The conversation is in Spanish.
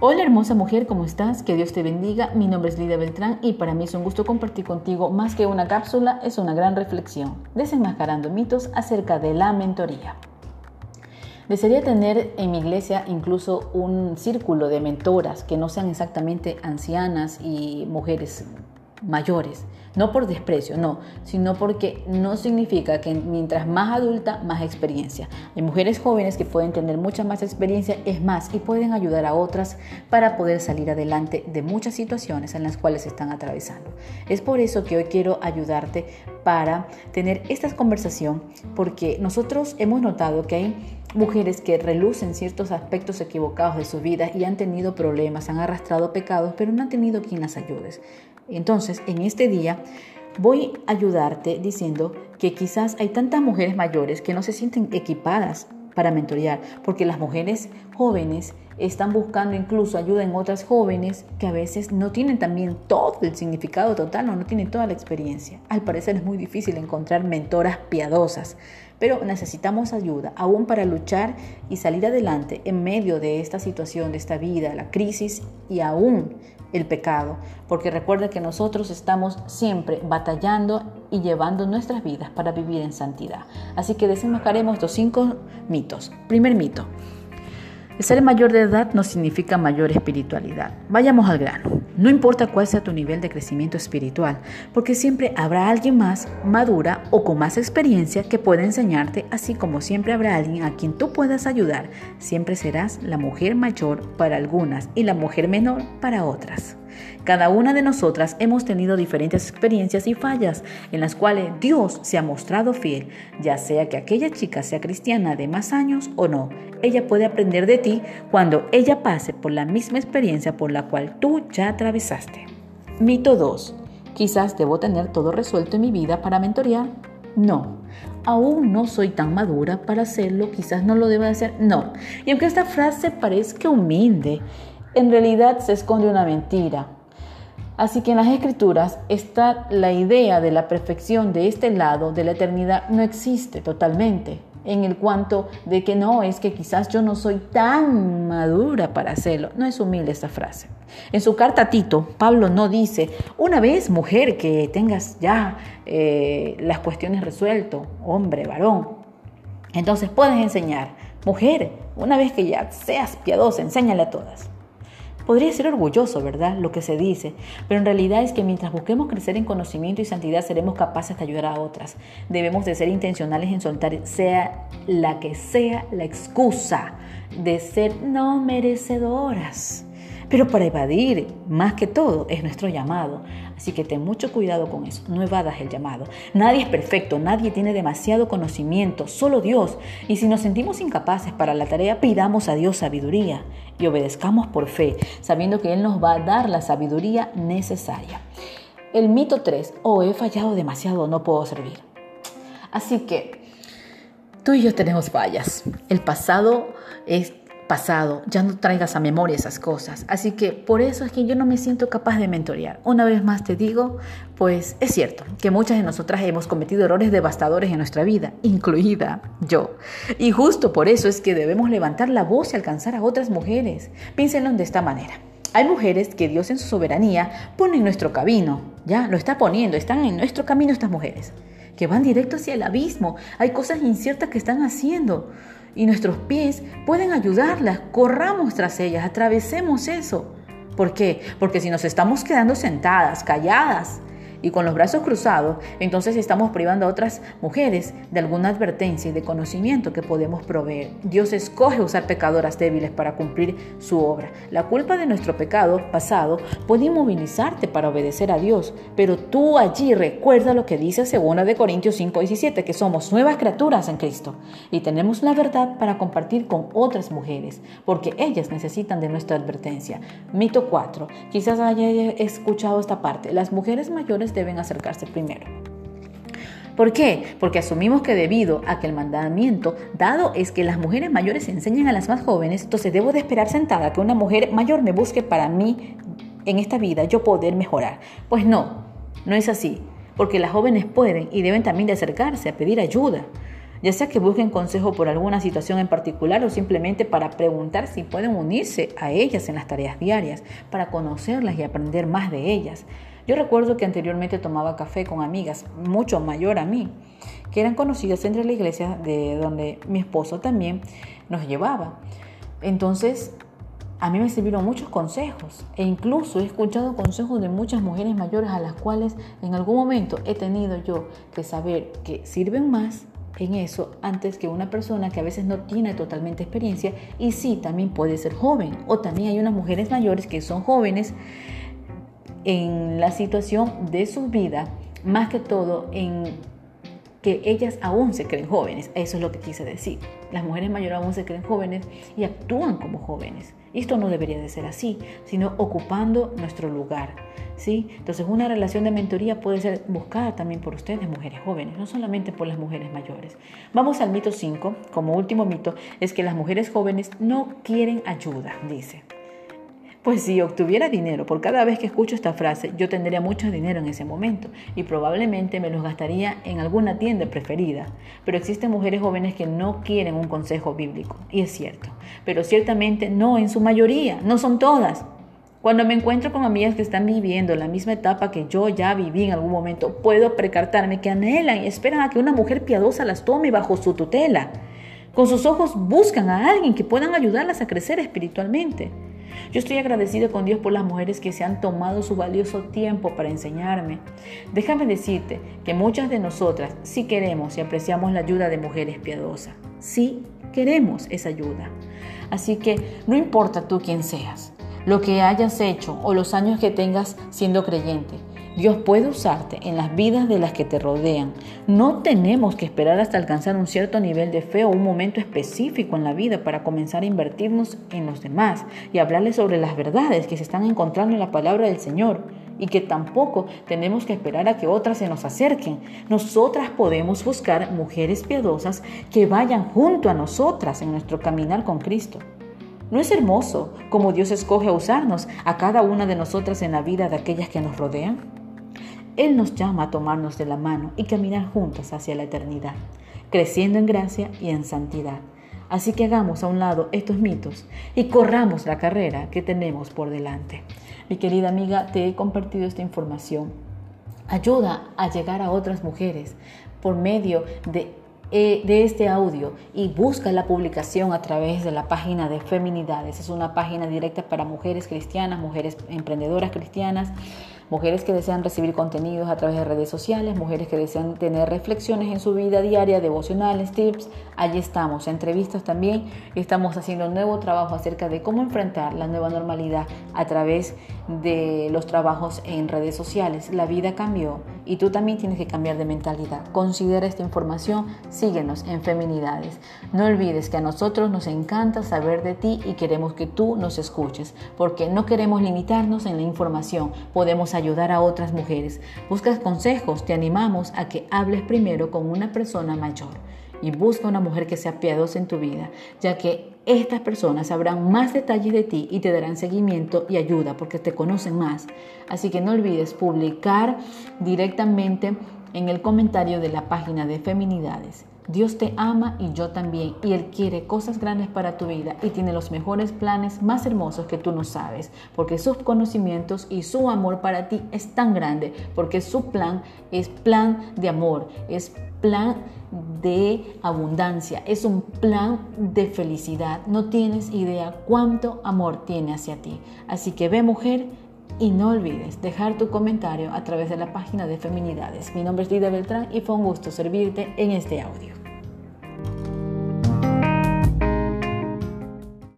Hola hermosa mujer, ¿cómo estás? Que Dios te bendiga. Mi nombre es Lidia Beltrán y para mí es un gusto compartir contigo más que una cápsula, es una gran reflexión, desenmascarando mitos acerca de la mentoría. Desearía tener en mi iglesia incluso un círculo de mentoras que no sean exactamente ancianas y mujeres mayores. No por desprecio, no, sino porque no significa que mientras más adulta, más experiencia. Hay mujeres jóvenes que pueden tener mucha más experiencia, es más, y pueden ayudar a otras para poder salir adelante de muchas situaciones en las cuales están atravesando. Es por eso que hoy quiero ayudarte para tener esta conversación, porque nosotros hemos notado que hay mujeres que relucen ciertos aspectos equivocados de su vida y han tenido problemas, han arrastrado pecados, pero no han tenido quien las ayude. Entonces, en este día voy a ayudarte diciendo que quizás hay tantas mujeres mayores que no se sienten equipadas para mentorear, porque las mujeres jóvenes están buscando incluso ayuda en otras jóvenes que a veces no tienen también todo el significado total o no tienen toda la experiencia. Al parecer es muy difícil encontrar mentoras piadosas, pero necesitamos ayuda aún para luchar y salir adelante en medio de esta situación, de esta vida, la crisis y aún el pecado, porque recuerda que nosotros estamos siempre batallando y llevando nuestras vidas para vivir en santidad. Así que desenmascaremos los cinco mitos. Primer mito. El ser mayor de edad no significa mayor espiritualidad. Vayamos al grano. No importa cuál sea tu nivel de crecimiento espiritual, porque siempre habrá alguien más madura o con más experiencia que pueda enseñarte, así como siempre habrá alguien a quien tú puedas ayudar. Siempre serás la mujer mayor para algunas y la mujer menor para otras. Cada una de nosotras hemos tenido diferentes experiencias y fallas en las cuales Dios se ha mostrado fiel, ya sea que aquella chica sea cristiana de más años o no. Ella puede aprender de ti cuando ella pase por la misma experiencia por la cual tú ya atravesaste. Mito 2. Quizás debo tener todo resuelto en mi vida para mentorear. No, aún no soy tan madura para hacerlo, quizás no lo deba hacer. No. Y aunque esta frase parezca humilde, en realidad se esconde una mentira. Así que en las escrituras está la idea de la perfección de este lado de la eternidad no existe totalmente en el cuanto de que no, es que quizás yo no soy tan madura para hacerlo. No es humilde esta frase. En su carta a Tito, Pablo no dice, una vez mujer que tengas ya eh, las cuestiones resueltas, hombre, varón, entonces puedes enseñar, mujer, una vez que ya seas piadosa, enséñale a todas. Podría ser orgulloso, ¿verdad? Lo que se dice, pero en realidad es que mientras busquemos crecer en conocimiento y santidad seremos capaces de ayudar a otras. Debemos de ser intencionales en soltar, sea la que sea la excusa de ser no merecedoras. Pero para evadir, más que todo, es nuestro llamado. Así que ten mucho cuidado con eso, no evadas el llamado. Nadie es perfecto, nadie tiene demasiado conocimiento, solo Dios. Y si nos sentimos incapaces para la tarea, pidamos a Dios sabiduría y obedezcamos por fe, sabiendo que Él nos va a dar la sabiduría necesaria. El mito 3, o he fallado demasiado, no puedo servir. Así que tú y yo tenemos fallas. El pasado es pasado, ya no traigas a memoria esas cosas. Así que por eso es que yo no me siento capaz de mentorear. Una vez más te digo, pues es cierto que muchas de nosotras hemos cometido errores devastadores en nuestra vida, incluida yo. Y justo por eso es que debemos levantar la voz y alcanzar a otras mujeres. Piénsenlo de esta manera. Hay mujeres que Dios en su soberanía pone en nuestro camino, ya lo está poniendo, están en nuestro camino estas mujeres, que van directo hacia el abismo. Hay cosas inciertas que están haciendo y nuestros pies pueden ayudarlas. Corramos tras ellas, atravesemos eso. ¿Por qué? Porque si nos estamos quedando sentadas, calladas, y con los brazos cruzados, entonces estamos privando a otras mujeres de alguna advertencia y de conocimiento que podemos proveer. Dios escoge usar pecadoras débiles para cumplir su obra. La culpa de nuestro pecado pasado puede inmovilizarte para obedecer a Dios, pero tú allí recuerda lo que dice 2 de Corintios 5, 17, que somos nuevas criaturas en Cristo y tenemos la verdad para compartir con otras mujeres, porque ellas necesitan de nuestra advertencia. Mito 4. Quizás haya escuchado esta parte. Las mujeres mayores deben acercarse primero. ¿Por qué? Porque asumimos que debido a que el mandamiento dado es que las mujeres mayores enseñan a las más jóvenes, entonces debo de esperar sentada que una mujer mayor me busque para mí en esta vida, yo poder mejorar. Pues no, no es así, porque las jóvenes pueden y deben también acercarse a pedir ayuda ya sea que busquen consejo por alguna situación en particular o simplemente para preguntar si pueden unirse a ellas en las tareas diarias, para conocerlas y aprender más de ellas. Yo recuerdo que anteriormente tomaba café con amigas, mucho mayor a mí, que eran conocidas entre la iglesia de donde mi esposo también nos llevaba. Entonces, a mí me sirvieron muchos consejos e incluso he escuchado consejos de muchas mujeres mayores a las cuales en algún momento he tenido yo que saber que sirven más en eso antes que una persona que a veces no tiene totalmente experiencia y sí también puede ser joven o también hay unas mujeres mayores que son jóvenes en la situación de su vida más que todo en que ellas aún se creen jóvenes. Eso es lo que quise decir. Las mujeres mayores aún se creen jóvenes y actúan como jóvenes. Esto no debería de ser así, sino ocupando nuestro lugar. ¿sí? Entonces una relación de mentoría puede ser buscada también por ustedes, mujeres jóvenes, no solamente por las mujeres mayores. Vamos al mito 5. Como último mito es que las mujeres jóvenes no quieren ayuda, dice. Pues si obtuviera dinero por cada vez que escucho esta frase, yo tendría mucho dinero en ese momento y probablemente me los gastaría en alguna tienda preferida. Pero existen mujeres jóvenes que no quieren un consejo bíblico, y es cierto, pero ciertamente no en su mayoría, no son todas. Cuando me encuentro con amigas que están viviendo la misma etapa que yo ya viví en algún momento, puedo precartarme que anhelan y esperan a que una mujer piadosa las tome bajo su tutela. Con sus ojos buscan a alguien que puedan ayudarlas a crecer espiritualmente. Yo estoy agradecido con Dios por las mujeres que se han tomado su valioso tiempo para enseñarme. Déjame decirte que muchas de nosotras sí queremos y apreciamos la ayuda de mujeres piadosas. Sí queremos esa ayuda. Así que no importa tú quién seas, lo que hayas hecho o los años que tengas siendo creyente. Dios puede usarte en las vidas de las que te rodean. No tenemos que esperar hasta alcanzar un cierto nivel de fe o un momento específico en la vida para comenzar a invertirnos en los demás y hablarles sobre las verdades que se están encontrando en la palabra del Señor y que tampoco tenemos que esperar a que otras se nos acerquen. Nosotras podemos buscar mujeres piadosas que vayan junto a nosotras en nuestro caminar con Cristo. ¿No es hermoso cómo Dios escoge a usarnos a cada una de nosotras en la vida de aquellas que nos rodean? Él nos llama a tomarnos de la mano y caminar juntos hacia la eternidad, creciendo en gracia y en santidad. Así que hagamos a un lado estos mitos y corramos la carrera que tenemos por delante. Mi querida amiga, te he compartido esta información. Ayuda a llegar a otras mujeres por medio de eh, de este audio y busca la publicación a través de la página de Feminidades. Es una página directa para mujeres cristianas, mujeres emprendedoras cristianas mujeres que desean recibir contenidos a través de redes sociales, mujeres que desean tener reflexiones en su vida diaria, devocionales, tips. Allí estamos, entrevistas también. Estamos haciendo un nuevo trabajo acerca de cómo enfrentar la nueva normalidad a través de los trabajos en redes sociales. La vida cambió y tú también tienes que cambiar de mentalidad. Considera esta información, síguenos en Feminidades. No olvides que a nosotros nos encanta saber de ti y queremos que tú nos escuches, porque no queremos limitarnos en la información, podemos ayudar a otras mujeres. Buscas consejos, te animamos a que hables primero con una persona mayor y busca una mujer que sea piadosa en tu vida, ya que estas personas sabrán más detalles de ti y te darán seguimiento y ayuda porque te conocen más. Así que no olvides publicar directamente en el comentario de la página de Feminidades. Dios te ama y yo también, y Él quiere cosas grandes para tu vida y tiene los mejores planes más hermosos que tú no sabes, porque sus conocimientos y su amor para ti es tan grande, porque su plan es plan de amor, es plan de abundancia, es un plan de felicidad. No tienes idea cuánto amor tiene hacia ti. Así que ve mujer y no olvides dejar tu comentario a través de la página de Feminidades. Mi nombre es Lida Beltrán y fue un gusto servirte en este audio.